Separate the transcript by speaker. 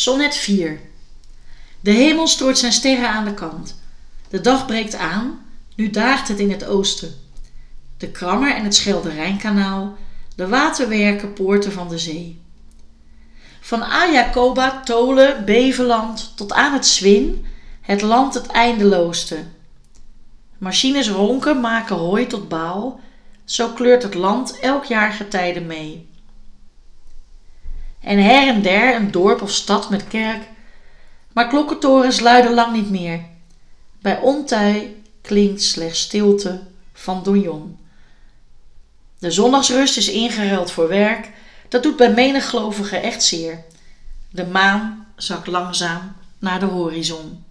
Speaker 1: Sonnet 4 De hemel stoort zijn sterren aan de kant. De dag breekt aan, nu daagt het in het oosten. De Krammer en het Schelde-Rijnkanaal, de waterwerken poorten van de zee. Van Ajacoba, Tolen, Beveland tot aan het Zwin, het land het eindelooste. Machines ronken, maken hooi tot baal, zo kleurt het land elk jaar getijden mee. En her en der een dorp of stad met kerk, maar klokkentorens luiden lang niet meer. Bij ontij klinkt slechts stilte van donjon. De zondagsrust is ingeruild voor werk, dat doet bij menig gelovige echt zeer. De maan zakt langzaam naar de horizon.